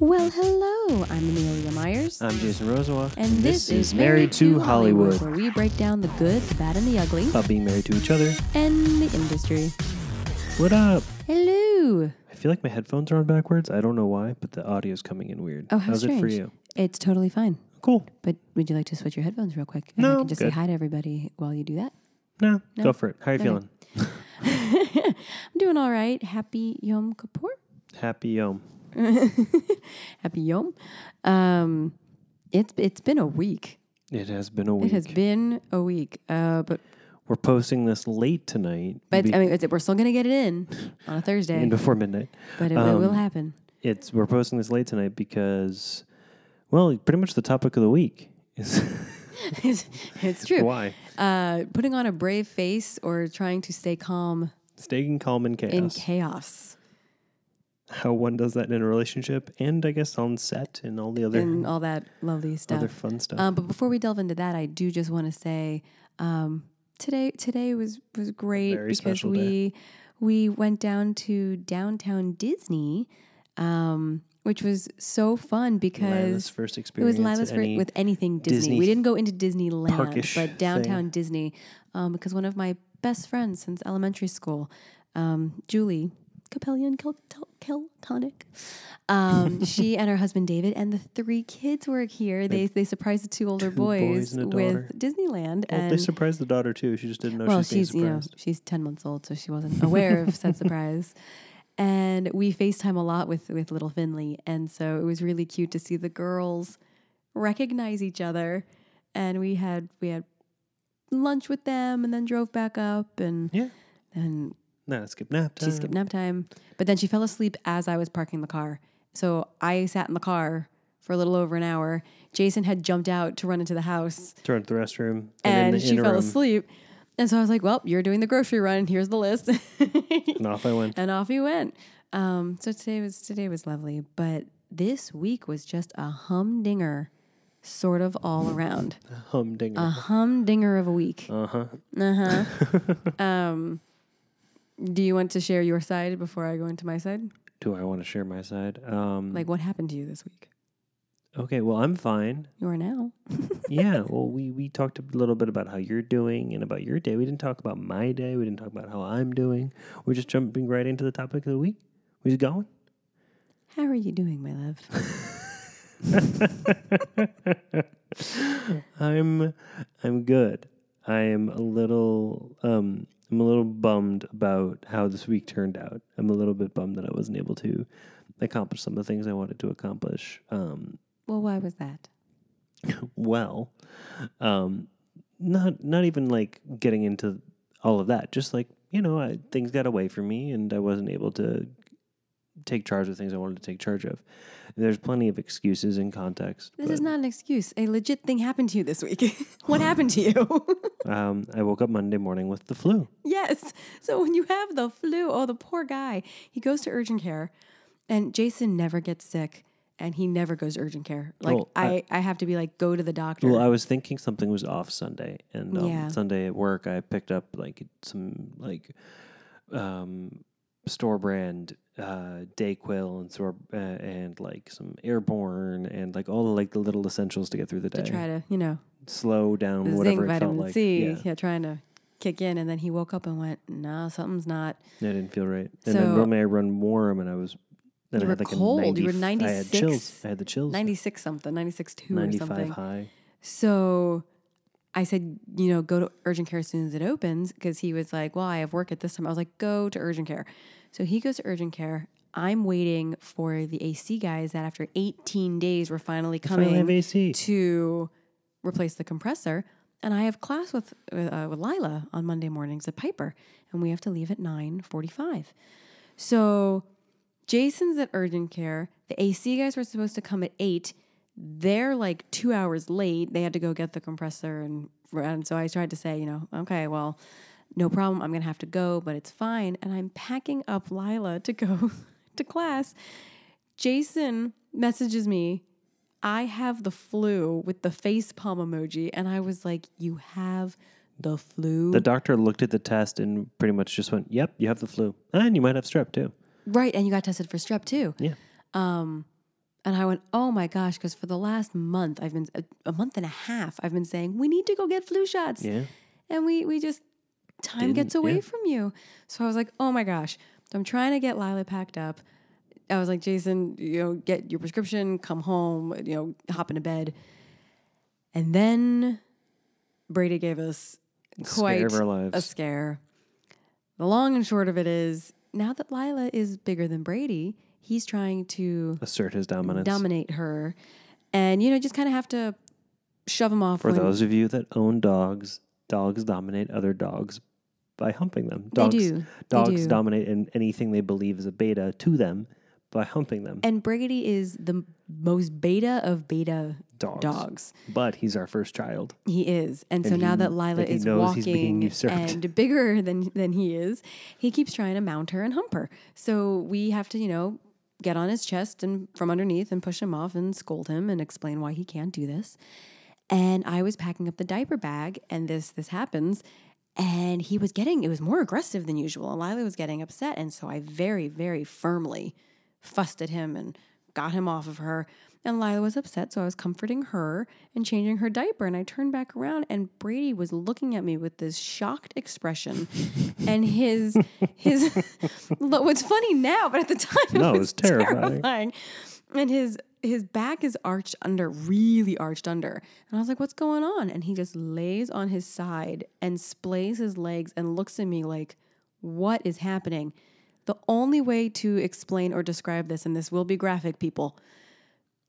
Well, hello. I'm Amelia Myers. I'm Jason Rosenwald. and this, is Married to Hollywood, where we break down the good, the bad, and the ugly, About being married to each other. and the industry. What up? Hello. I feel like my headphones are on backwards. I don't know why, but the audio is coming in weird. Oh, how How's it for strange. you? It's totally fine. Cool. But would you like to switch your headphones real quick? And I can just good. say hi to everybody while you do that. No, No? go for it. How are you Okay. feeling? I'm doing all right. Happy Yom Kippur. Happy Yom. Happy Yom. Um, it's it's been a week. It has been a week. It has been a week. Uh, but We're posting this late tonight. but be- I mean, we're still gonna get it in on a Thursday. and before midnight. but it, will- will um, happen. It's we're posting this late tonight because, well, pretty much the topic of the week is it's, it's true. why Uh, putting on a brave face or trying to stay calm staying calm in chaos. in chaos How one does that in a relationship, and I guess on set and all the other and all that lovely stuff. other fun stuff. Um, but before we delve into that, I do just want to say um, today today was was great because we day. we went down to downtown Disney, um, which was so fun Lila's because first it experience was Lila's at fir- any with anything Disney. Disney We didn't go into Disneyland, but downtown Disney um, because one of my best friends since elementary school, um, Julie Capellion Kel- Tel- Keltonic, um, she and her husband David and the three kids were here. They they surprised the two older two boys, boys with Disneyland. Well, and they surprised the daughter too. She just didn't know well, she's, she's you know she's ten months old, so she wasn't aware of said surprise. And we FaceTime a lot with with little Finley, and so it was really cute to see the girls recognize each other. And we had we had lunch with them, and then drove back up, and Yeah. and Nah, skip nap time. she skipped nap time. But then she fell asleep as I was parking the car. So I sat in the car for a little over an hour. Jason had jumped out to run into the house Turned to the restroom, and, in the she fell asleep. And so I was like, well, you're doing the grocery run. Here's the list. and off I went. and off he went. Um, so today was today was lovely, but this week was just a humdinger, sort of all around. Humdinger. A humdinger of a week. Uh huh. Uh huh. um, do you want to share your side before I go into my side? Do I want to share my side? Um, Like, what happened to you this week? okay, well, I'm fine. You are now. yeah. Well, we we talked a little bit about how you're doing and about your day. We didn't talk about my day. We didn't talk about how I'm doing. We're just jumping right into the topic of the week. We just going. How are you doing, my love? I'm I'm good. I am a little um I'm a little bummed about how this week turned out. I'm a little bit bummed that I wasn't able to accomplish some of the things I wanted to accomplish. Um Well, why was that? well, um not not even like getting into all of that. Just like, you know, I, things got away from me and I wasn't able to take charge of things I wanted to take charge of. There's plenty of excuses and context. This is not an excuse. A legit thing happened to you this week. what happened to you? Um, I woke up Monday morning with the flu. yes. So when you have the flu, oh, the poor guy, he goes to urgent care, and Jason never gets sick, and he never goes to urgent care. Like Well, I, I- I, have to be like, go to the doctor. Well, I was thinking something was off Sunday, and um, Yeah. Sunday at work, I picked up like some like um, store brand uh, Dayquil and store uh, and like some Airborne and like all the like the little essentials to get through the day. to try to, you know, slow down the whatever zinc, it felt vitamin like. C, Yeah, yeah. trying to kick in, and then he woke up and went, no, something's not. I didn't feel right. And So- then normally I run warm, and I was. Then You I had were like cold. A 90, You were I had 96. chills. I had the chills. Ninety six something, ninety six two or 95 something. high. So I said, you know, go to urgent care as soon as it opens because he was like, well, I have work at this time. I was like, go to urgent care. So he goes to urgent care. I'm waiting for the AC guys that after 18 days were finally Finally coming AC. to replace the compressor. And I have class with uh, with Lila on Monday mornings at Piper, and we have to leave at 9:45. So Jason's at urgent care. The AC guys were supposed to come at eight. They're like two hours late. They had to go get the compressor, and, and so I tried to say, you know, okay, well, no problem. I'm gonna have to go, but it's fine. And I'm packing up Lila to go to class. Jason messages me, I have the flu with the face palm emoji, and I was like, you have the flu. The doctor looked at the test and pretty much just went, "Yep, you have the flu, and you might have strep too." right, and you got tested for strep too. Yeah. Um, And I went, oh my gosh, because for the last month, I've been a, a month and a half, I've been saying, we need to go get flu shots. Yeah. And we, we just, time Didn't- gets away yeah. from you. So I was like, oh my gosh. So I'm trying to get Lila packed up. I was like, Jason, you know, get your prescription, come home, you know, hop into bed. And then Brady gave us quite Scare of our lives. a scare. The long and short of it is now that Lila is bigger than Brady, he's trying to Assert his dominance. dominate her. And, you know, just kind of have to shove him off. For when- those of you that own dogs, dogs dominate other dogs by humping them. They Dogs, do. They Dogs do. dominate in anything they believe is a beta to them by humping them. And Brady is the most beta of beta Dogs. dogs. But he's our first child. He is. And, so And now that Lila and is knows he's being walking and bigger than, than he is, he keeps trying to mount her and hump her. So we have to, you know, get on his chest and from underneath and push him off and scold him and explain why he can't do this. And I was packing up the diaper bag and this this happens. And he was getting it was more aggressive than usual. And Lila was getting upset. And so I very, very firmly fussed at him and got him off of her. And Lila was upset, so I was comforting her and changing her diaper. And I turned back around, and Brady was looking at me with this shocked expression. and his his what's funny now, but at the time it No, was, it was terrifying. terrifying. And his his back is arched under, really arched under. And I was like, "What's going on?" And he just lays on his side and splays his legs and looks at me like, "What is happening?" The only way to explain or describe this, and this will be graphic, people,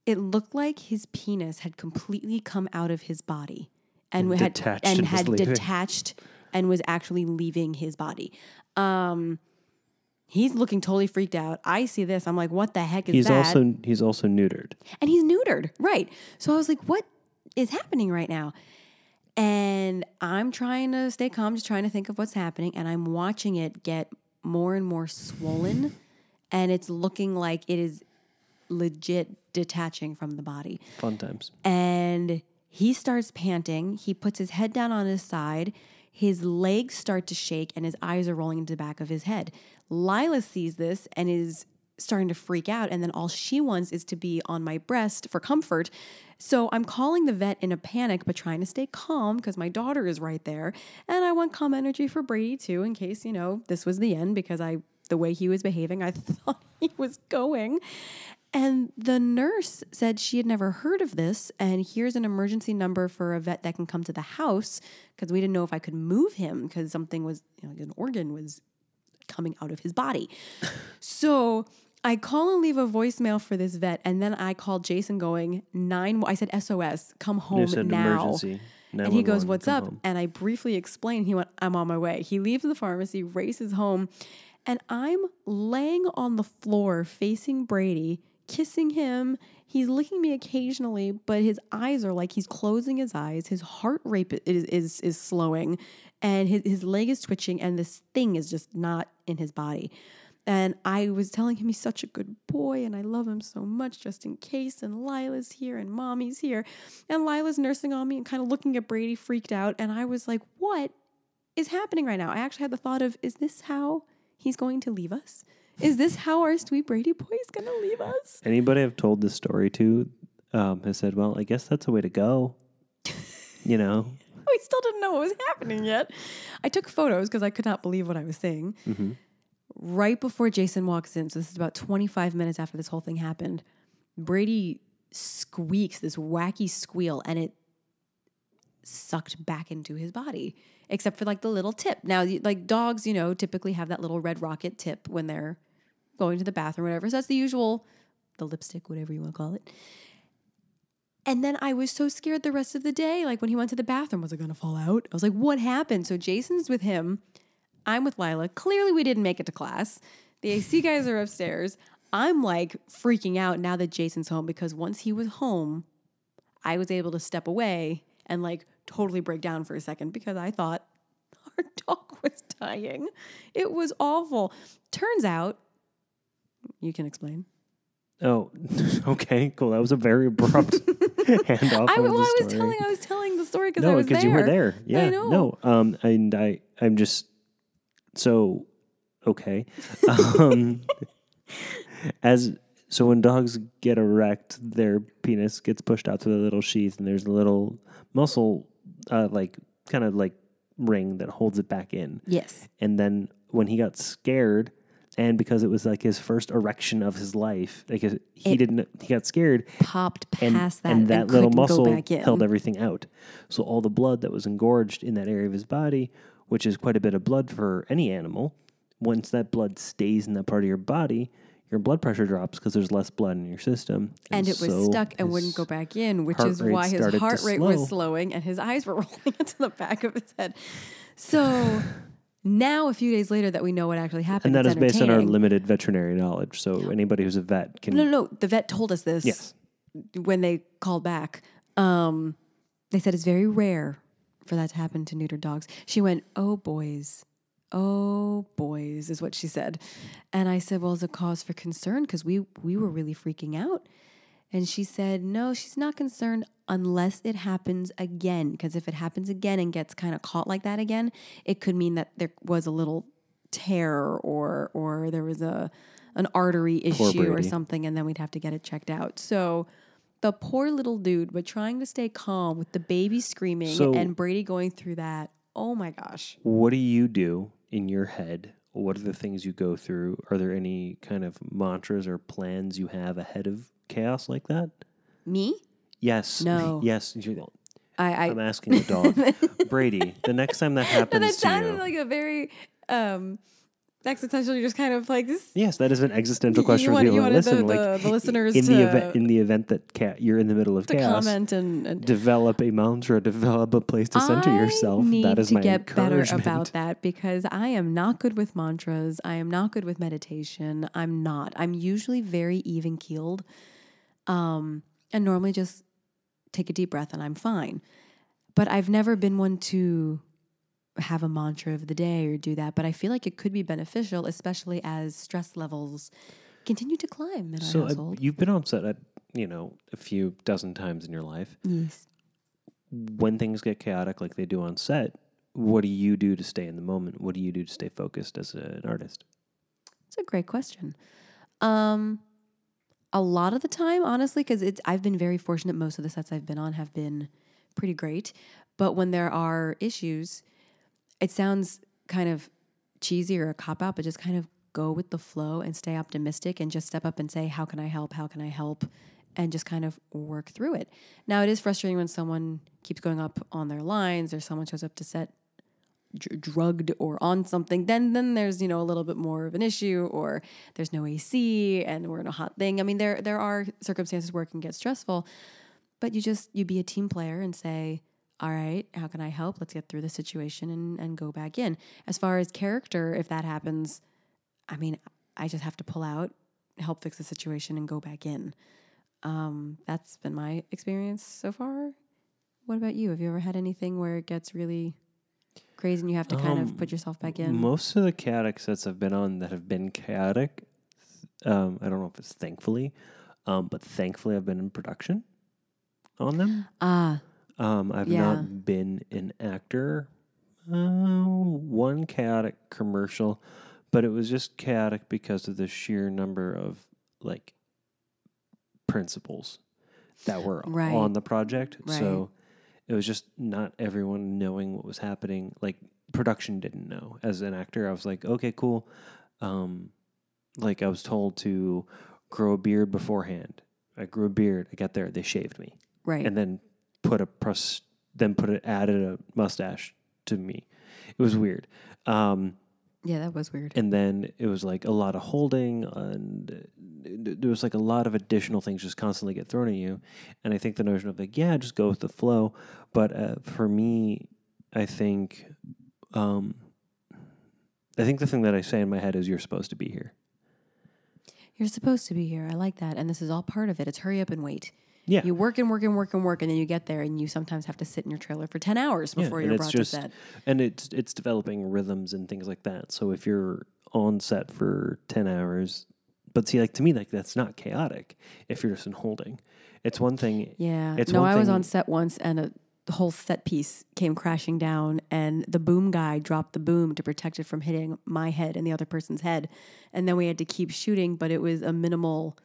it looked like his penis had completely come out of his body and, And had detached and and was had detached and was actually leaving his body. Um, he's looking totally freaked out. I see this. I'm like, what the heck is He's that? also he's also neutered. and he's neutered, right? So I was like, what is happening right now? And I'm trying to stay calm, just trying to think of what's happening, and I'm watching it get more and more swollen, and it's looking like it is legit detaching from the body Fun times. and he starts panting. He puts his head down on his side. His legs start to shake and his eyes are rolling into the back of his head. Lila sees this and is starting to freak out. And then all she wants is to be on my breast for comfort. So I'm calling the vet in a panic, but trying to stay calm because my daughter is right there. And I want calm energy for Brady too, in case, you know, this was the end because I, the way he was behaving, I thought he was going. And the nurse said she had never heard of this. And here's an emergency number for a vet that can come to the house because we didn't know if I could move him because something was, you know, an organ was coming out of his body. so I call and leave a voicemail for this vet. And then I called Jason going, nine, I said SOS, come home now. And he goes, What's up? home. And I briefly explained. He went, I'm on my way. He leaves the pharmacy, races home, and I'm laying on the floor facing Brady, kissing him. He's licking me occasionally, but his eyes are like he's closing his eyes. His heart rate is is, is slowing, and his, his leg is twitching, and this thing is just not in his body. And I was telling him he's such a good boy and I love him so much just in case. And Lila's here and mommy's here. And Lila's nursing on me and kind of looking at Brady freaked out. And I was like, what is happening right now? I actually had the thought of, is this how he's going to leave us? Is this how our sweet Brady boy is going to leave us? Anybody I've told this story to um, has said, "Well, I guess that's a way to go." you know, We still didn't know what was happening yet. I took photos because I could not believe what I was seeing. Right before Jason walks in, so this is about 25 minutes after this whole thing happened, Brady squeaks this wacky squeal and it sucked back into his body, except for like the little tip. Now, like dogs, you know, typically have that little red rocket tip when they're going to the bathroom whatever. So that's the usual, the lipstick, whatever you want to call it. And then I was so scared the rest of the day. Like when he went to the bathroom, was it going to fall out? I was like, what happened? So Jason's with him. I'm with Lila. Clearly, we didn't make it to class. The AC guys are upstairs. I'm like freaking out now that Jason's home because once he was home, I was able to step away and like totally break down for a second because I thought our dog was dying. It was awful. Turns out, you can explain. Oh, okay, cool. That was a very abrupt handoff. I, well, I was telling I was telling the story because I no, was because there. you were there. Yeah, know. no. Um, and I, I'm just so okay. Um, as So when dogs get erect, their penis gets pushed out through the little sheath, and there's a little muscle, uh, like kind of like ring that holds it back in. Yes. And then when he got scared, and because it was like his first erection of his life, like he It- didn't, he got scared, Popped and, past that and that little couldn't muscle back in. held everything out. So all the blood that was engorged in that area of his body, which is quite a bit of blood for any animal, once that blood stays in that part of your body, your blood pressure drops because there's less blood in your system. and it was so stuck and wouldn't go back in, which heart is rate why his to heart rate was slowing and his eyes were rolling into the back of his head. So now, a few days later, that we know what actually happened, And that is based on our limited veterinary knowledge. So anybody who's a vet can. No, no, no. The vet told us this. Yes. When they called back, um, they said it's very rare for that to happen to neutered dogs. She went, "Oh boys, oh boys," is what she said, and I said, "Well, it's a cause for concern because we we were really freaking out." And she said, "No, she's not concerned unless it happens again. Because if it happens again and gets kind of caught like that again, it could mean that there was a little tear or or there was a an artery issue or something, and then we'd have to get it checked out." So. The poor little dude, but trying to stay calm with the baby screaming So- and Brady going through that. Oh my gosh. What do you do in your head? What are the things you go through? Are there any kind of mantras or plans you have ahead of chaos like that? Me? Yes. No. Yes. you- I, I I'm asking the dog. Brady, the next time that happens and that to sounded you. like a very um existential. You're just kind of like this. yes, that is an existential question want- for you people. the- Listen, the- like the listeners in the event in the event that you're in the middle of to chaos, comment and, and develop a mantra, develop a place to center I yourself. need that is to my get better about that because I am not good with mantras. I am not good with meditation. I'm not. I'm usually very even keeled, um, and normally just take a deep breath and I'm fine. But I've never been one to have a mantra of the day or do that. But I feel like it could be beneficial, especially as stress levels continue to climb in So uh, household. you've been on set, at, you know, a few dozen times in your life. yes. When things get chaotic, like they do on set, what do you do to stay in the moment? What do you do to stay focused as an artist? It's a great question. Um, a lot of the time, honestly, because it's I've been very fortunate. Most of the sets I've been on have been pretty great, but when there are issues, it sounds kind of cheesy or a cop out, but just kind of go with the flow and stay optimistic and just step up and say, "How can I help? How can I help?" and just kind of work through it. Now, it is frustrating when someone keeps going up on their lines or someone shows up to set dr- drugged or on something, then then there's you know a little bit more of an issue, or there's no AC and we're in a hot thing. I mean, there there are circumstances where it can get stressful, but you just you be a team player and say, all right, how can I help? Let's get through the situation and and go back in. As far as character, if that happens, I mean, I just have to pull out, help fix the situation, and go back in. Um, that's been my experience so far. What about you? Have you ever had anything where it gets really crazy and you have to kind of Um, put yourself back in? Most of the chaotic sets I've been on that have been chaotic, um, I don't know if it's thankfully, um, but thankfully I've been in production on them. Ah, Um, I've Yeah. not been an actor. Uh, one chaotic commercial, but it was just chaotic because of the sheer number of like principles that were Right. on the project. Right. So it was just not everyone knowing what was happening. Like production didn't know. As an actor, I was like, okay, cool. Um, like I was told to grow a beard beforehand. I grew a beard. I got there. They shaved me right. and then put a pros- then put it added a mustache to me. It was weird. Um, yeah, that was weird. and then it was like a lot of holding and uh, there was like a lot of additional things just constantly get thrown at you and i think the notion of like yeah just go with the flow but uh, for me i think um, i think the thing that i say in my head is you're supposed to be here You're supposed to be here. I like that. And this is all part of it. It's hurry up and wait. Yeah You work and work and work and work, and then you get there, and you sometimes have to sit in your trailer for 10 hours before you're brought just- to set. and it's it's developing rhythms and things like that. So if you're on set for ten hours, but see, like to me, like that's not chaotic. If you're just in holding, it's one thing. Yeah. It's no, I was on set once, and a, the whole set piece came crashing down, and the boom guy dropped the boom to protect it from hitting my head and the other person's head. And then we had to keep shooting, but it was a minimal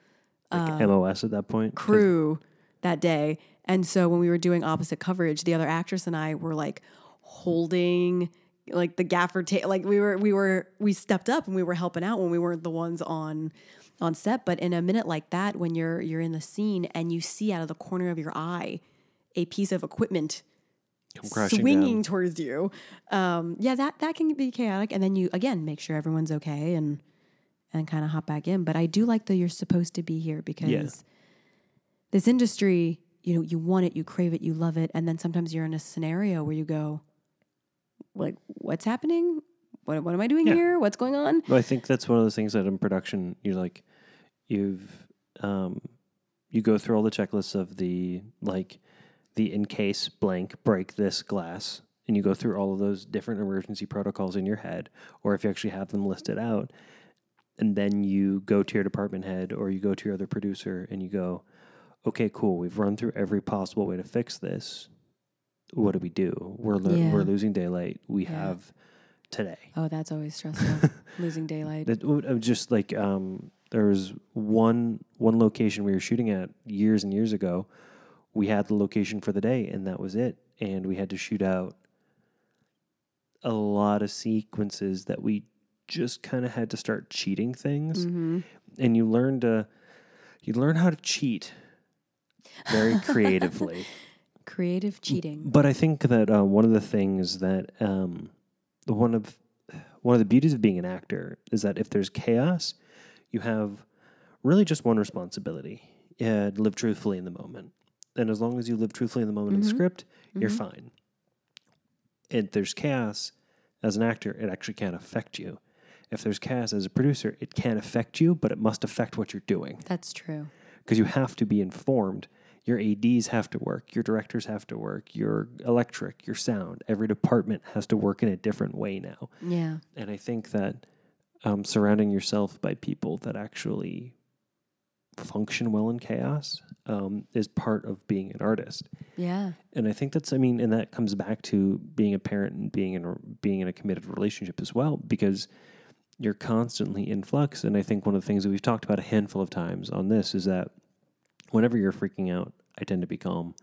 like um, MOS at that point crew that day. And so when we were doing opposite coverage, the other actress and I were like holding like the gaffer tape like we were we were we stepped up and we were helping out when we weren't the ones on on set but in a minute like that when you're you're in the scene and you see out of the corner of your eye a piece of equipment swinging down. towards you um yeah that that can be chaotic and then you again make sure everyone's okay and and kind of hop back in but i do like that you're supposed to be here because this industry, you know, you want it, you crave it, you love it, and then sometimes you're in a scenario where you go, like, what's happening? What, what am I doing Yeah. here? What's going on? Well, I think that's one of those things that in production you're like, you've um, you go through all the checklists of the like the in case blank break this glass, and you go through all of those different emergency protocols in your head, or if you actually have them listed out, and then you go to your department head or you go to your other producer and you go, okay, cool, we've run through every possible way to fix this. What do we do? We're lo- Yeah. we're losing daylight. We Yeah. have today. Oh, that's always stressful. Losing daylight. That just like um, there was one one location we were shooting at years and years ago. We had the location for the day, and that was it. And we had to shoot out a lot of sequences that we just kind of had to start cheating things. hmm And you learn to you learn how to cheat very creatively. Creative cheating. But I think that uh, one of the things that um, one of one of the beauties of being an actor is that if there's chaos, you have really just one responsibility: uh, live truthfully in the moment. And as long as you live truthfully in the moment in the Mhm. script, you're Mhm. fine. If there's chaos as an actor, it actually can't affect you. If there's chaos as a producer, it can't affect you, but it must affect what you're doing That's true. Because you have to be informed. Your ADs have to work, your directors have to work, your electric, your sound. Every department has to work in a different way now. Yeah. And I think that um, surrounding yourself by people that actually function well in chaos um, is part of being an artist. Yeah. And I think that's, I mean, and that comes back to being a parent and being in being in a committed relationship as well, because you're constantly in flux. And I think one of the things that we've talked about a handful of times on this is that whenever you're freaking out, I tend to be calm,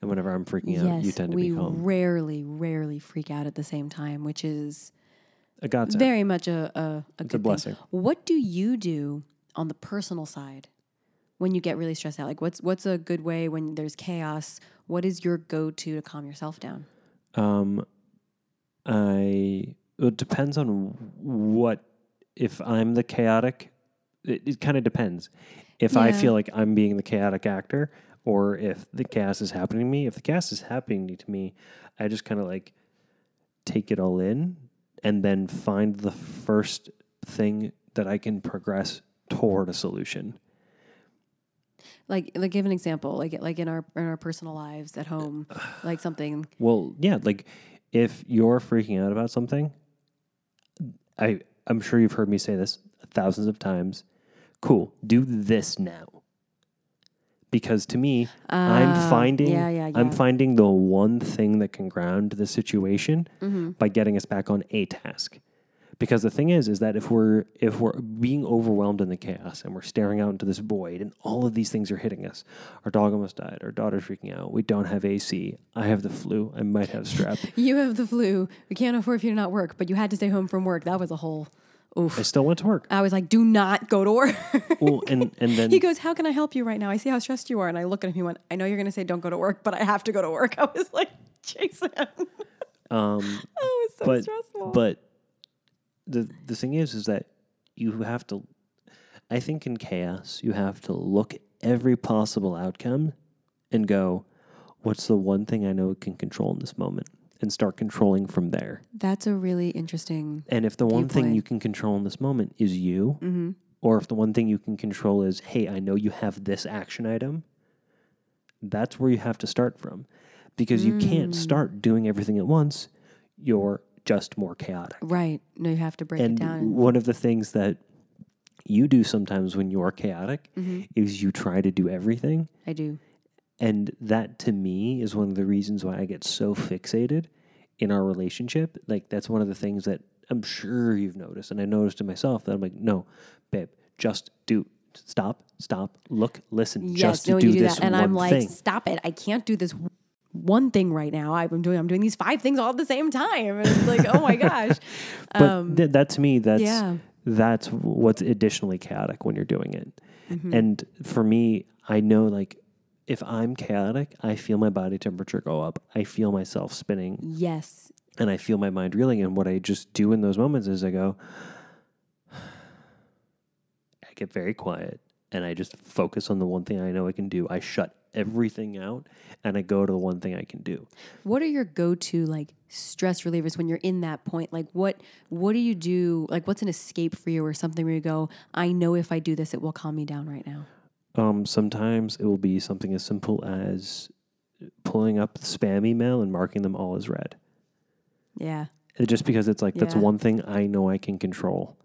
and whenever I'm freaking out, you tend to be calm. We rarely, rarely freak out at the same time, which is a godsend. very much a, a, a it's a good thing. blessing. What do you do on the personal side when you get really stressed out? Like what's what's a good way when there's chaos? What is your go-to to calm yourself down? Um, I it depends on what. If I'm the chaotic, it, it kind of depends. If I feel like I'm being the chaotic actor, or if the chaos is happening to me. If the chaos is happening to me, I just kind of like take it all in, and then find the first thing that I can progress toward a solution. Like like give an example, like like in our in our personal lives at home, like something Well, yeah, like if you're freaking out about something, I I'm sure you've heard me say this thousands of times. Cool, do this now. Because to me, I'm Ah, finding yeah, yeah, I'm finding the one thing that can ground the situation Mm-hmm. by getting us back on a task. Because the thing is, is that if we're if we're being overwhelmed in the chaos and we're staring out into this void and all of these things are hitting us, our dog almost died, our daughter's freaking out, we don't have AC, I have the flu, I might have strep. You have the flu. We can't afford for you to not work, but you had to stay home from work. That was a whole oof. I still went to work. I was like, do not go to work. Well, and and then he goes, How can I help you right now? I see how stressed you are. And I look at him, he went, I know you're gonna say don't go to work, but I have to go to work. I was like, Jason. um, was so but stressful. but the the thing is, is that you have to. I think in chaos, you have to look at every possible outcome and go, "What's the one thing I know it can control in this moment?" and start controlling from there. That's a really interesting And if the one thing you can control in this moment is you, mm-hmm. or if the one thing you can control is, hey, I know you have this action item, that's where you have to start from. Because you can't Mm. start doing everything at once. You're just more chaotic. Right. No, you have to break and it down. And, one of the things that you do sometimes when you're chaotic Mhm. is you try to do everything. I do. And that to me is one of the reasons why I get so fixated in our relationship. Like, that's one of the things that I'm sure you've noticed. And I noticed in myself that I'm like, no, babe, just do stop, stop, look, listen, Yes, just no, do do this that, and I'm like, thing. stop it! I can't do this one thing right now. I'm doing I'm doing these five things all at the same time, and it's like, oh my gosh. But th- that to me, that's yeah. that's what's additionally chaotic when you're doing it. Mm-hmm. And for me, I know like if I'm chaotic, I feel my body temperature go up. I feel myself spinning Yes. and I feel my mind reeling. And what I just do in those moments is I go, I get very quiet and I just focus on the one thing I know I can do. I shut everything out and I go to the one thing I can do. What are your go-to like stress relievers when you're in that point? Like what what do you do? Like what's an escape for you or something where you go, I know if I do this it will calm me down right now. Um, sometimes it will be something as simple as pulling up the spam email and marking them all as read. Yeah. Just because it's like that's one thing I know I can control.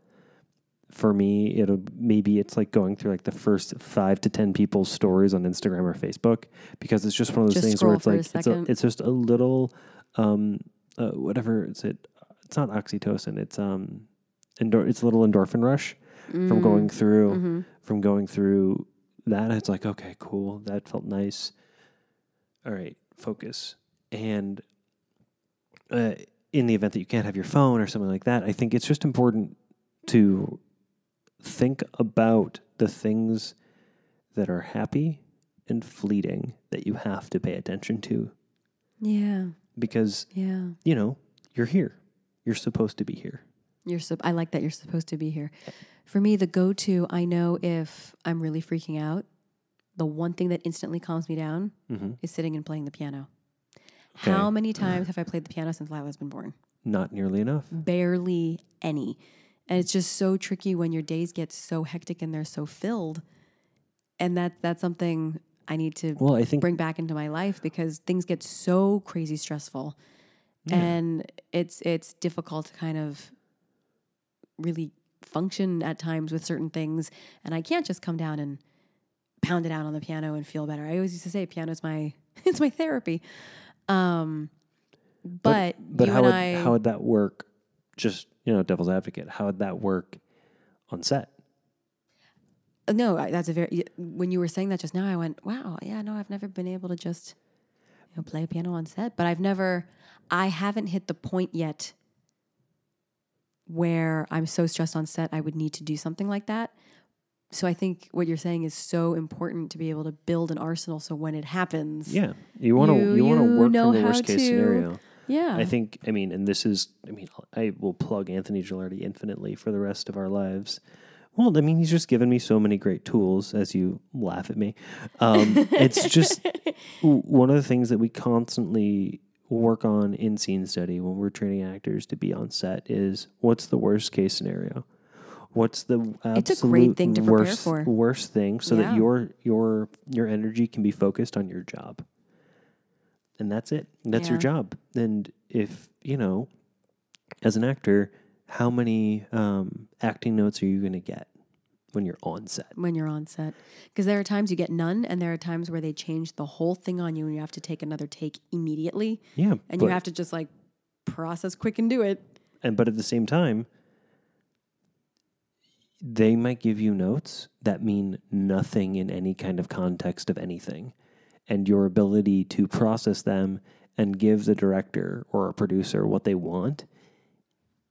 For me, it'll maybe it's like going through like the first five to ten people's stories on Instagram or Facebook because it's just one of those Just things where it's for a like it's a, it's just a little um uh, whatever it's it it's not oxytocin it's um endor- it's a little endorphin rush from going through Mm-hmm. from going through that it's like okay cool that felt nice. All right focus. And uh, in the event that you can't have your phone or something like that i think it's just important to think about the things that are happy and fleeting that you have to pay attention to Yeah. because Yeah. you know you're here you're supposed to be here You're so I like that you're supposed to be here. For me, the go-to, I know if I'm really freaking out, the one thing that instantly calms me down mm-hmm. is sitting and playing the piano. Okay. How many times have I played the piano since Lila's been born? not nearly enough Barely any. And it's just so tricky when your days get so hectic and they're so filled. And that that's something I need to well i think bring back into my life because things get so crazy stressful. And it's it's difficult to kind of really function at times with certain things. And I can't just come down and pound it out on the piano and feel better. I always used to say piano's my it's my therapy. Um but, but you how would, I how would that work just you know devil's advocate how would that work on set Uh, No, that's a very. When you were saying that just now, I went, "Wow, yeah, no, I've never been able to just you know, play a piano on set." But I've never, I haven't hit the point yet where I'm so stressed on set I would need to do something like that. So I think what you're saying is so important to be able to build an arsenal. So when it happens, yeah you want to You- you, want to work from the worst case scenario yeah, i think i mean and this is i mean i will plug anthony gilardi infinitely for the rest of our lives. Well i mean he's just given me so many great tools as you laugh at me. Um, it's just one of the things that we constantly work on in scene study when we're training actors to be on set is what's the worst case scenario? What's the It's a great thing to prepare worst, for. worst thing so Yeah. that your your your energy can be focused on your job and that's it. That's your job. And if you know as an actor how many um, acting notes are you going to get when you're on set? When you're on set, because there are times you get none, and there are times where they change the whole thing on you, and you have to take another take immediately, yeah and but, you have to just like process quick and do it. and but at the same time they might give you notes that mean nothing in any kind of context of anything and your ability to process them and give the director or a producer what they want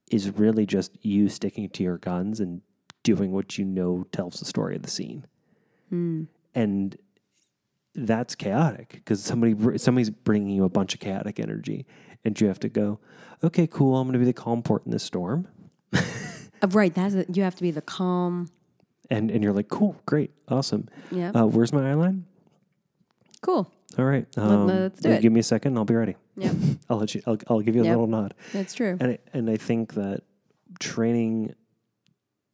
is really just you sticking to your guns and doing what you know tells the story of the scene. And that's chaotic because somebody somebody's bringing you a bunch of chaotic energy and you have to go okay cool i'm going to be the calm port in this storm. Uh, right, that's a, you have to be the calm. and and you're like cool great awesome. Yeah, uh, where's my eyeline cool. all right um, let's do it. give me a second i'll be ready Yeah, i'll let you i'll, I'll give you a Yep. little nod that's true. and I, and I think that training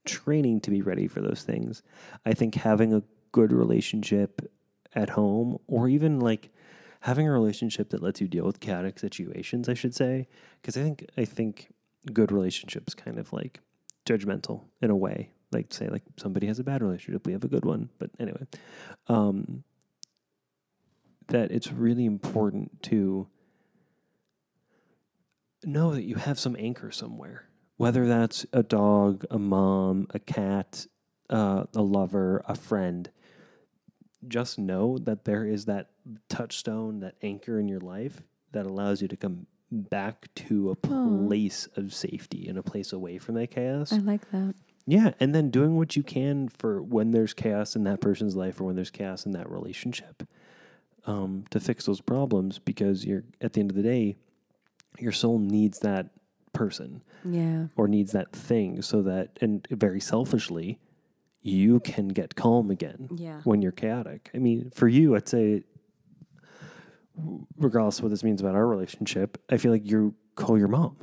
training to be ready for those things i think having a good relationship at home or even like having a relationship that lets you deal with chaotic situations i should say because i think i think good relationships kind of like judgmental in a way like say like somebody has a bad relationship we have a good one but anyway um that it's really important to know that you have some anchor somewhere, whether that's a dog, a mom, a cat, uh, a lover, a friend, just know that there is that touchstone, that anchor in your life that allows you to come back to a place of safety and a place away from that chaos. I like that. Yeah, and then doing what you can for when there's chaos in that person's life or when there's chaos in that relationship um, to fix those problems because you're at the end of the day, your soul needs that person Yeah. or needs that thing so that, and very selfishly, you can get calm again Yeah. when you're chaotic. I mean, for you, I'd say, regardless of what this means about our relationship, I feel like you call your mom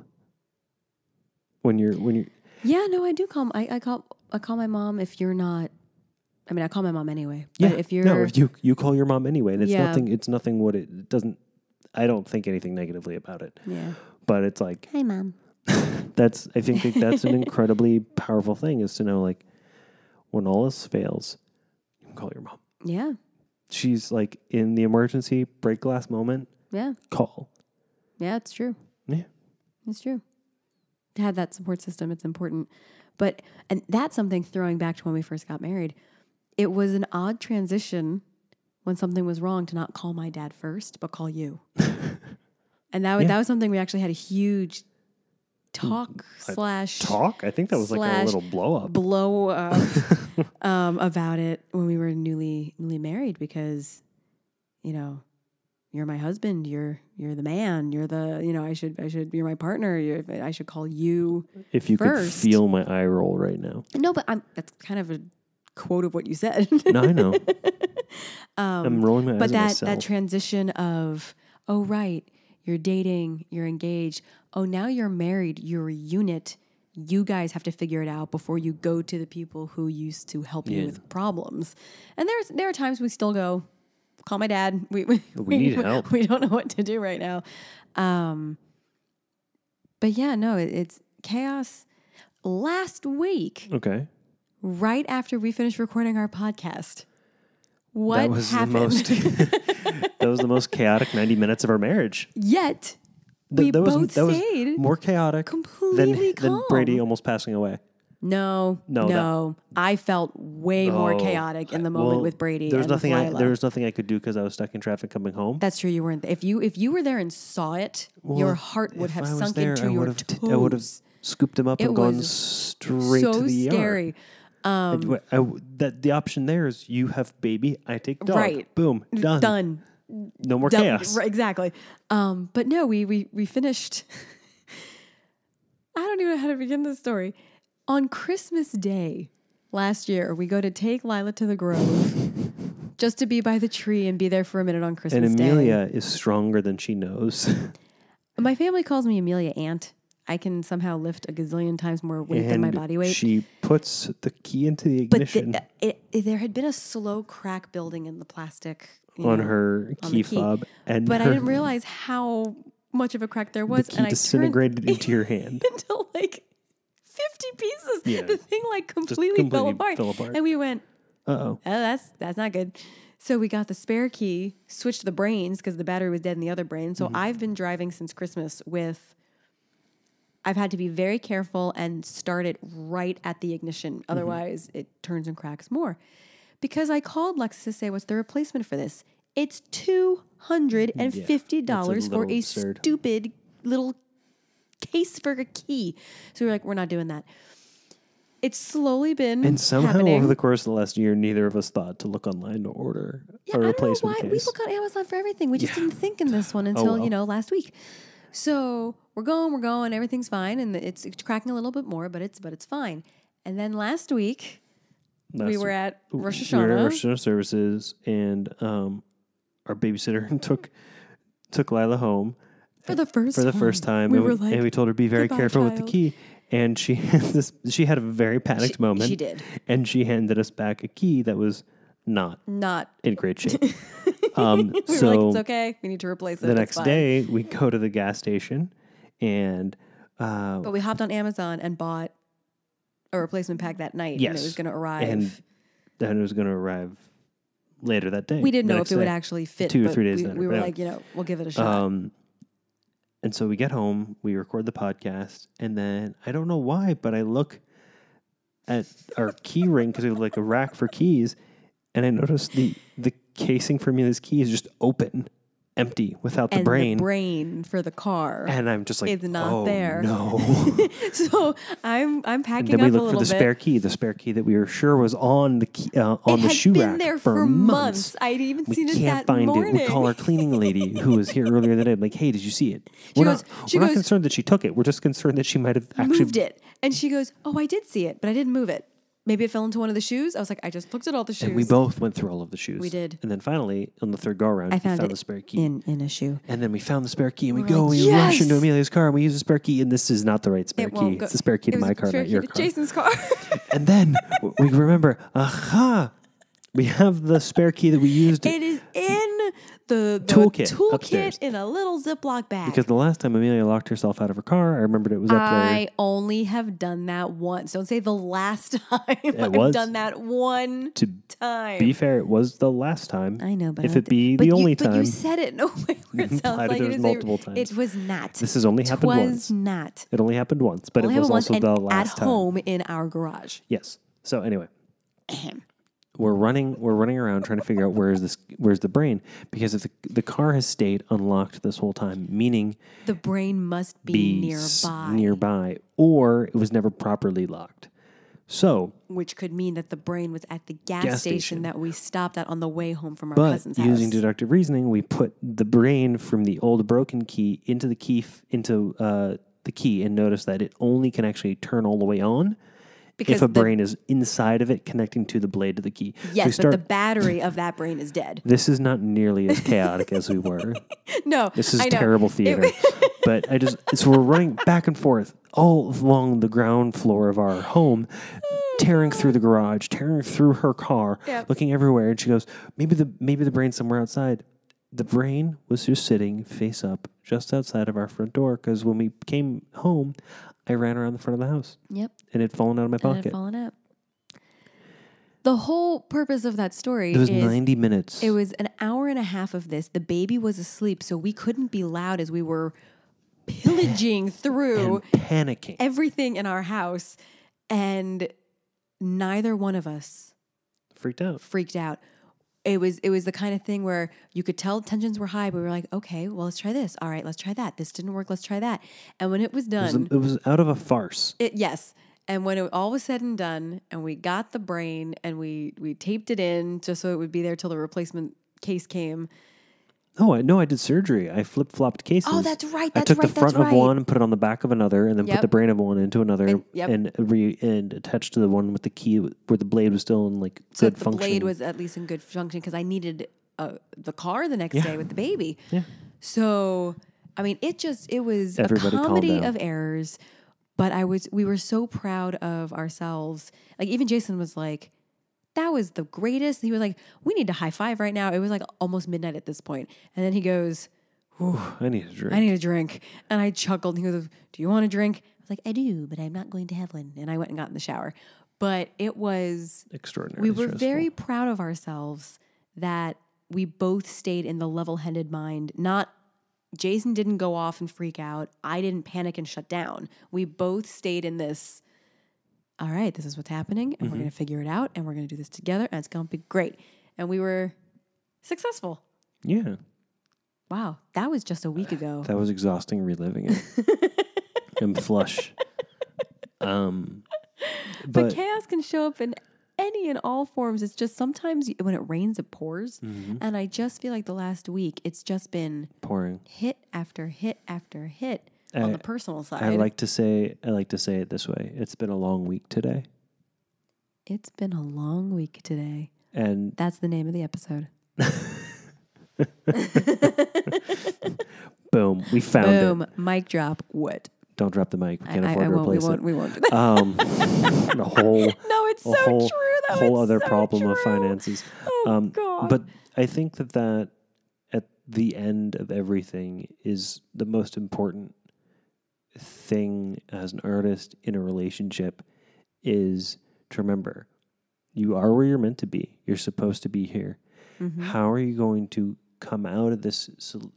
when you're when you're Yeah, no, I do call. I, I call. I call my mom if you're not. I mean, I call my mom anyway. Yeah. But if you're no, you you call your mom anyway, and it's Yeah. nothing. It's nothing. What it, it doesn't. I don't think anything negatively about it, yeah. but it's like Hi, mom. that's. I think that that's an incredibly powerful thing is to know like when all else fails, you can call your mom. Yeah. She's like in the emergency break glass moment. Yeah. Call. Yeah. It's true. Yeah. It's true. To have that support system, it's important. But and that's something throwing back to when we first got married. It was an odd transition when something was wrong to not call my dad first, but call you. and that was, Yeah. that was something we actually had a huge talk slash Talk. I think that was like a little blow up. blow up um, about it when we were newly newly married because you know you're my husband you're you're the man you're the you know I should I should you're my partner you're, I should call you If you first. could feel my eye roll right now. no but I'm that's kind of a quote of what you said. No, I know. um, I'm rolling my eyes but that myself. that transition of oh right you're dating you're engaged. Oh now you're married you're a unit. You guys have to figure it out before you go to the people who used to help you with problems. And there's there are times we still go. Call my dad. We we, We need help. we don't know what to do right now. Um but yeah no it, it's chaos. Last week okay. Right after we finished recording our podcast what that was happened the most. that was the most chaotic 90 minutes of our marriage. Yet Th- we that was both that was more chaotic completely than, than Brady almost passing away. no, No, no, that- I felt way more Oh, chaotic in the moment well, with Brady. There was nothing. I, there was nothing I could do because I was stuck in traffic coming home. That's true. You weren't. If you if you were there and saw it, your heart would have sunk there, into I your toes. t- I would have scooped him up It and gone straight so to the. So scary. Yard. I- I w- that the option there is you have baby, I take dog. Right. Boom. Done. Done. No more Done. chaos. Right, exactly. Um, but no, we we we finished. I don't even know how to begin this story. On Christmas Day last year, we go to take Lila to the Grove just to be by the tree and be there for a minute on Christmas And Day. Amelia is stronger than she knows. My family calls me Amelia Ant. I can somehow lift a gazillion times more weight than my body weight. She puts the key into the but ignition the, it, it- there had been a slow crack building in the plastic on know, her on key key. fob, and But I didn't realize how much of a crack there the was, key and I disintegrated into your hand. into like fifty pieces. Yeah. The thing like Just completely, fell, apart. fell apart. and we went, Uh oh. "Oh, that's that's not good." So we got the spare key, switched the brains because the battery was dead in the other brain. Mm-hmm. So I've been driving since Christmas with. I've had to be very careful and start it right at the ignition. Mm-hmm. Otherwise, it turns and cracks more. Because I called Lexus to say, what's the replacement for this? It's $250 for a absurd. stupid little case for a key. So we are like, we're not doing that. It's slowly been And somehow happening. over the course of the last year, neither of us thought to look online to order Yeah, a I don't know replacement why we case. look on Amazon for everything. We just Yeah. didn't think in this one until well. you know last week. So we're going, we're going, everything's fine, and it's, it's cracking a little bit more, but it's but it's fine. And then last week we were at Rosh we were at Rosh Hashanah services, and um, our babysitter took took Lila home for the first for the time. first time, We and, were we, like, and we told her be very "Goodbye, careful with the key. And she had this. She had a very panicked She- moment. she did. and she handed us back a key that was not not. in great shape. um, We so were like, it's okay. We need to replace it. the next day, we go to the gas station, and uh, but we hopped on Amazon and bought a replacement pack that night, and it was going to arrive. and then it was going to arrive later that day. we didn't know if it would actually fit. Two or three days We, later, we were but like, you know, we'll give it a shot. Um, and so we get home, we record the podcast, and then I don't know why, but I look at our key ring because we have like a rack for keys, and I noticed the the casing for Amelia's key is just open, empty, without the and brain. the brain for the car. and I'm just like, is not oh, there." No. so I'm I'm and packing then we looked for the bit. spare key, the spare key that we were sure was on the key, uh, on it the shoe been rack there for, for months. I'd even We seen it can't that find morning. it. We call our cleaning lady who was here earlier today. Like, hey, did you see it? we're goes- not, she we're not concerned that she took it. We're just concerned that she might have actually moved it, and she goes, "Oh, I did see it, but I didn't move it. Maybe it fell into one of the shoes." I was like, "I just looked at all the shoes." And we both went through all of the shoes. We did. And then finally, on the third go around, I we found, found the spare key. in in a shoe. And then we found the spare key, and we We're go, like, we rush into Amelia's car, and we use the spare key, and this is not the right spare It key. It's the spare key to my car, not your to car. Jason's car. And then we remember, aha, we have the spare key that we used it is in the, the Toolkit toolkit upstairs. in a little Ziploc bag. because the last time Amelia locked herself out of her car, I remembered it was up there. I there. only have done that once. Don't say the last time. I've was. done that one To time. be fair, it was the last time. I know, but if I it be the you- only time. but you said it in a way where it sounds like it it was multiple a, times. It was not. this has only happened once. It was not. It only happened once, but Only it was also the at last time. At home in our garage. Yes. So anyway, we're running. We're running around trying to figure out where is this? Where's the brain? Because if the the car has stayed unlocked this whole time, meaning The brain must be, be s- nearby, nearby, or it was never properly locked. So, which could mean that the brain was at the gas, Gas station, station. that we stopped at on the way home from our but cousin's using deductive reasoning, we put the brain from the old broken key into the key f- into uh, the key, and notice that it only can actually turn all the way on because if a the, brain is inside of it, connecting to the blade of the key. So we yes, but start. the battery of that brain is dead. this is not nearly as chaotic as we were. No, This is terrible theater. but I just so we're running back and forth all along the ground floor of our home, tearing through the garage, tearing through her car, Yep. looking everywhere. And she goes, "Maybe the maybe the brain's somewhere outside." The brain was just sitting face up just outside of our front door because when we came home, I ran around the front of the house Yep. and it had fallen out of my and it pocket. had fallen out. The whole purpose of that story It was is 90 minutes. it was an hour and a half of this. The baby was asleep, so we couldn't be loud as we were pillaging through and panicking. everything in our house, and neither one of us Freaked out. freaked out. It was it was the kind of thing where you could tell tensions were high, but we were like, okay, well, let's try this. All right, let's try that. This didn't work. Let's try that. And when it was It was, done, it was out of a farce. it yes. And when it all was said and done, and we got the brain and we we taped it in just so it would be there till the replacement case came. Oh, I know. I did surgery. I flip flopped cases. Oh, that's right. That's I took right. the front that's right. of one and put it on the back of another, and then put the brain of one into another, And- yep. and re and attached to the one with the key where the blade was still in like so good the function. blade was at least in good function because I needed uh, the car the next Yeah. day with the baby. Yeah. So I mean, it just it was Everybody a comedy of errors. But I was we were so proud of ourselves. Like even Jason was like, "That was the greatest." He was like, "We need to high five right now." It was like almost midnight at this point, and then he goes. Whew, I need a drink. I need a drink. And I chuckled. He goes, Do you want a drink? I was like, I do, but I'm not going to have one. And I went and got in the shower. But it was, Extraordinary. we were very proud of ourselves that we both stayed in the level headed mind. Not, Jason didn't go off and freak out. I didn't panic and shut down. We both stayed in this, all right, this is what's happening. And we're going to figure it out. And we're going to do this together. And it's going to be great. And we were successful. Yeah, Wow. That was just a week ago. that was exhausting reliving it. I'm flush. Um, But, but, chaos can show up in any and all forms. It's just sometimes when it rains, it pours. Mm-hmm. And I just feel like the last week, it's just been pouring. hit after hit after hit on I- the personal side. I like to say I like to say it this way. It's been a long week today, it's been a long week today. and That's the name of the episode. boom, we found it. Boom. Mic drop. What? Don't drop the mic. We can't I, afford I to won't. We replace won't. it. We won't do that. Um, the whole no, it's a so whole true. Though. whole It's other so problem of finances. Oh Um, God. But I think that that at the end of everything is the most important thing as an artist in a relationship is to remember you are where you're meant to be. You're supposed to be here. Mm-hmm. How are you going to come out of this?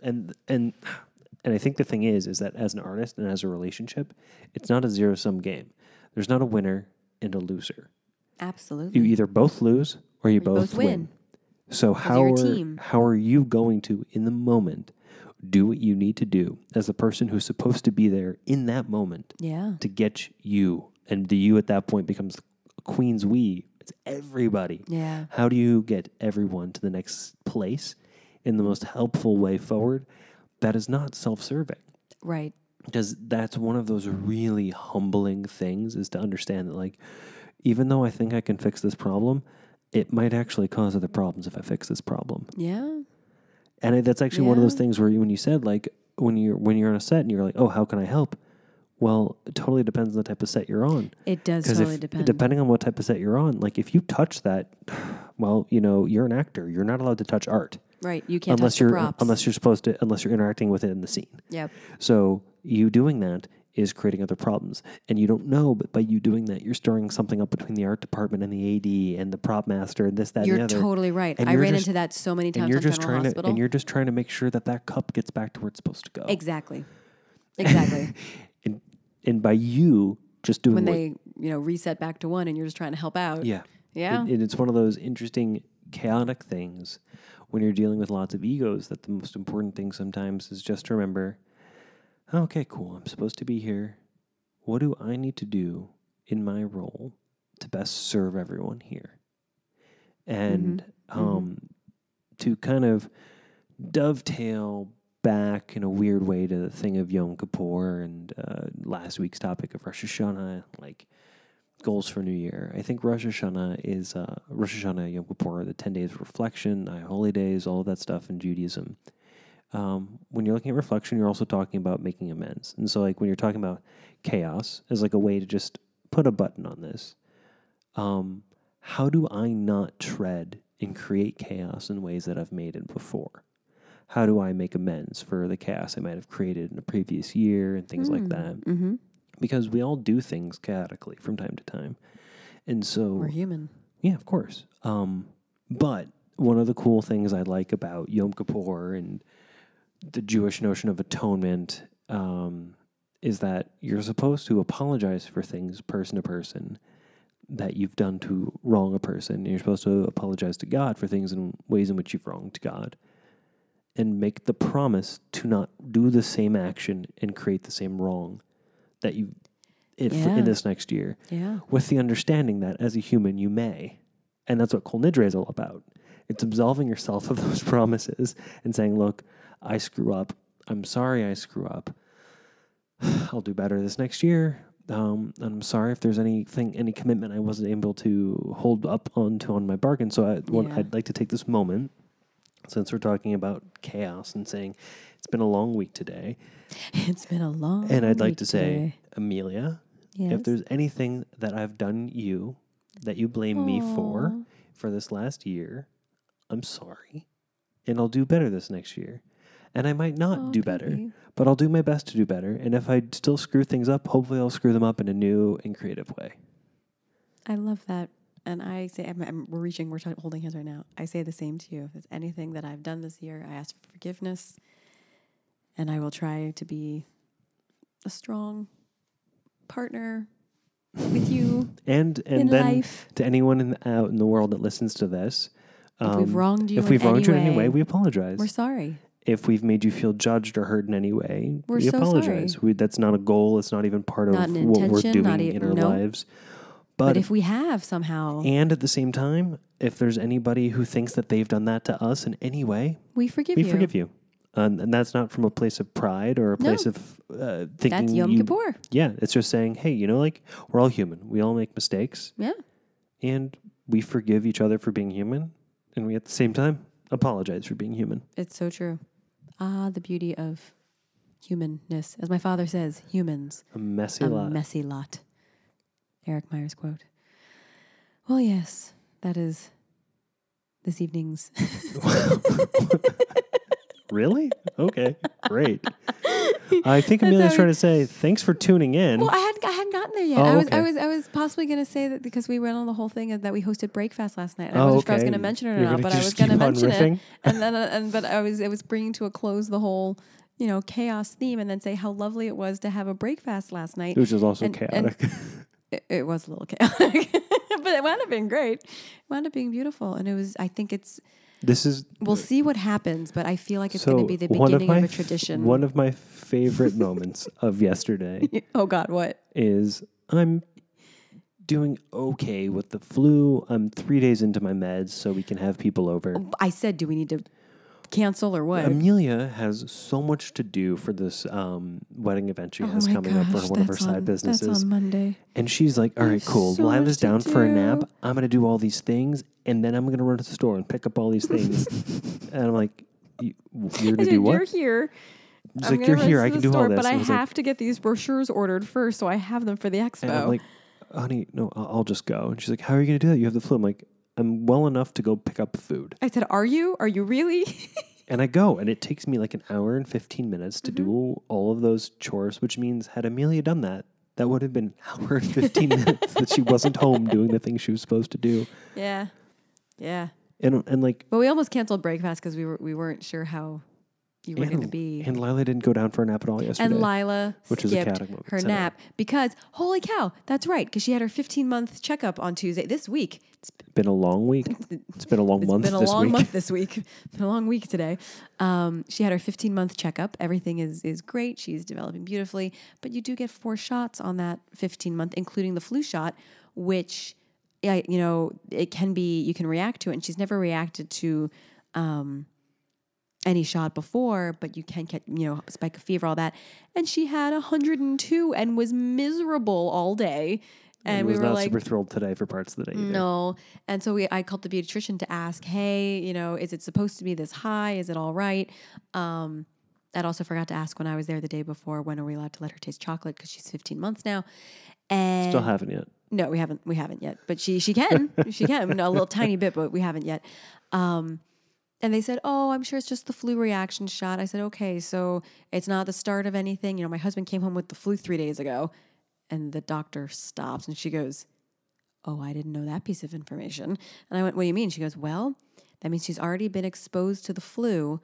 And and and I think the thing is, is that as an artist and as a relationship, it's not a zero sum game. There's not a winner and a loser. Absolutely. You either both lose or you, you both, both win. win. So how are, how are you going to in the moment do what you need to do as the person who's supposed to be there in that moment yeah. to get you and the you at that point becomes queen's we. It's everybody. Yeah. How do you get everyone to the next place in the most helpful way forward that is not self-serving? Right. because that's one of those really humbling things is to understand that like even though i think i can fix this problem it might actually cause other problems if i fix this problem Yeah. And that's actually one of those things where you, when you said like when you're when you're on a set and you're like oh how can i help well it totally depends on the type of set you're on It does totally if depend. depending on what type of set you're on like if you touch that well you know you're an actor you're not allowed to touch art right. You can't unless touch you're props. unless you're supposed to unless you're interacting with it in the scene Yep. so you doing that is creating other problems. And you don't know, but by you doing that, you're stirring something up between the art department and the AD and the prop master and this, that, You're and the other. totally right. And I ran just- into that so many times. and you're just General trying Hospital. to and you're just trying to make sure that that cup gets back to where it's supposed to go. exactly. Exactly. And and by you just doing when what, they, you know, reset back to one and you're just trying to help out. yeah, Yeah. And, and it's one of those interesting, chaotic things when you're dealing with lots of egos that the most important thing sometimes is just to remember okay, cool, I'm supposed to be here. What do I need to do in my role to best serve everyone here? And Mhm. um, to kind of dovetail back in a weird way to the thing of Yom Kippur and uh, last week's topic of Rosh Hashanah, like goals for New Year. I think Rosh Hashanah is uh, Rosh Hashanah, Yom Kippur, the ten days of reflection, holy days, all of that stuff in Judaism. Um, when you're looking at reflection, you're also talking about making amends. And so, like when you're talking about chaos as like a way to just put a button on this, um, how do I not tread and create chaos in ways that I've made it before? How do I make amends for the chaos I might have created in a previous year and things like that? Mm-hmm. because we all do things chaotically from time to time. And so, We're human. yeah, of course. Um, but one of the cool things I like about Yom Kippur and the Jewish notion of atonement um, is that you're supposed to apologize for things person to person that you've done to wrong a person. You're supposed to apologize to God for things and ways in which you've wronged God. And make the promise to not do the same action and create the same wrong that you if Yeah. in this next year Yeah. with the understanding that as a human you may. And that's what Kol Nidre is all about. It's absolving yourself of those promises and saying, look, I screw up. I'm sorry I screw up. I'll do better this next year. Um, I'm sorry if there's anything, any commitment I wasn't able to hold up onto on my bargain. So I, Yeah. I'd like to take this moment, since we're talking about chaos and saying it's been a long week today, It's been a long and I'd like to say, today. Amelia, yes. if there's anything that I've done you that you blame me for for this last year, I'm sorry. And I'll do better this next year. And I might not Aw, do better, baby. but I'll do my best to do better. And if I still screw things up, hopefully I'll screw them up in a new and creative way. I love that. And I say, I'm, I'm, we're reaching, we're t- holding hands right now. I say the same to you. If there's anything that I've done this year, I ask for forgiveness. And I will try to be a strong partner with you And and in then life. to anyone in, out in the world that listens to this, if we've um, wronged you, if in we've wronged you in any way, we apologize. we're sorry. If we've made you feel judged or hurt in any way, We're we so apologize. We, that's not a goal. It's not even part Not of what we're doing e- in our nope. lives. But, But, if we have somehow, and at the same time, if there's anybody who thinks that they've done that to us in any way, we forgive we you. forgive you. And, and that's not from a place of pride or a No. place of uh, thinking. That's Yom you, Kippur. Yeah, it's just saying, hey, you know, like we're all human. We all make mistakes, Yeah. and we forgive each other for being human, and we at the same time apologize for being human. It's so true. Ah, the beauty of humanness. As my father says, humans. A messy a lot. messy lot. Eric Myers quote. Well, yes, that is this evening's. Really? Okay, great. I think Amelia's trying to say thanks for tuning in. well, I hadn't, I hadn't gotten there yet. Oh, I was, I was, I was possibly going to say that because we went on the whole thing of that we hosted Breakfast last night. I Oh, wasn't sure I was okay. going to mention it or You're not, but I was going to mention riffing? it, and then, uh, and but I was, it was bringing to a close the whole, you know, chaos theme, and then say how lovely it was to have a breakfast last night. which is also and- and- chaotic. it, it was a little chaotic, but it wound up being great. It wound up being beautiful, and it was. I think it's. This is We'll see what happens, but I feel like it's so going to be the beginning of, of, a tradition. One of my favorite moments of yesterday oh God, what? is I'm doing okay with the flu. I'm three days into my meds, so we can have people over. I said, do we need to cancel or what? Amelia has so much to do for this um, wedding event she Oh has my coming up for one of her that's side on- businesses. That's on Monday. And she's like, "All right, cool. so Lila's to down for a nap. I'm gonna do all these things, and then I'm gonna run to the store and pick up all these things." and I'm like, "You- "You're gonna do what?" You're here. She's I'm like, "You're here. I can do store, all this." But I was like- have to get these brochures ordered first, so I have them for the expo. And I'm like, honey, no, I'll I'll just go. And she's like, how are you going to do that? You have the flu. I'm like, I'm well enough to go pick up food. I said, "Are you? Are you really?" And I go, and it takes me like an hour and 15 minutes to Mm-hmm. do all of those chores, which means had Amelia done that, that would have been an hour and 15 minutes that she wasn't home doing the things she was supposed to do. yeah, yeah. And, and like, But we almost canceled breakfast because we were we weren't sure how you were and, going to be. and Lila didn't go down for a nap at all yesterday. And Lila which is a skipped moment. her nap because holy cow, that's right, because she had her 15 month checkup on Tuesday this week. It's been a long week. It's been a long It's month been a this long week. month this week. been a long week today. Um, she had her 15 month checkup. Everything is is great. She's developing beautifully, but you do get four shots on that 15 month, including the flu shot, which yeah, you know it can be you can react to it. And she's never reacted to. Um, any shot before, but you can get, you know, spike of fever, all that. And she had 102 and was miserable all day. And, And we was were not like, super thrilled today for parts of the day. either. no. And so we I called the pediatrician to ask, hey, you know, is it supposed to be this high? Is it all right? Um, I'd also forgot to ask when I was there the day before, when are we allowed to let her taste chocolate? Because she's 15 months now. And Still haven't yet. No, we haven't. We haven't yet. But she she can. she can. A little tiny bit, but we haven't yet. Um, and they said, "Oh, I'm sure it's just the flu reaction shot." I said, "Okay, so it's not the start of anything." You know, my husband came home with the flu three days ago, and the doctor stops and she goes, "Oh, I didn't know that piece of information." And I went, "What do you mean?" She goes, "Well, that means she's already been exposed to the flu."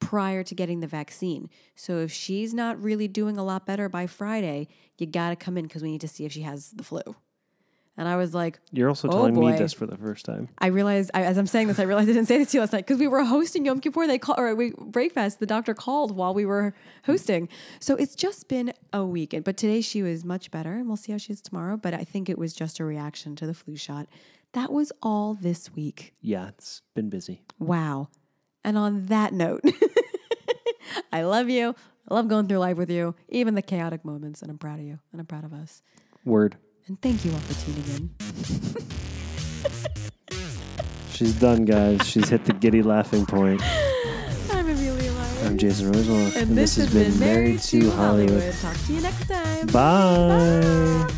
prior to getting the vaccine. So if she's not really doing a lot better by Friday, you got to come in because we need to see if she has the flu. And I was like, You're also Oh, telling me this for the first time. I realized I, as I'm saying this, I realized I didn't say this to you last night because we were hosting Yom Kippur. They call or we breakfast. The doctor called while we were hosting, so it's just been a weekend. But today she was much better, and we'll see how she is tomorrow. But I think it was just a reaction to the flu shot. That was all this week. Yeah, it's been busy. Wow. And on that note, I love you. I love going through life with you, even the chaotic moments, and I'm proud of you, and I'm proud of us. Word. And thank you all for tuning in. She's done, guys. She's hit the giddy laughing point. I'm Amelia Myers. I'm Jason Rosenwald. And this, has been Married to Hollywood. Talk to you next time. Bye.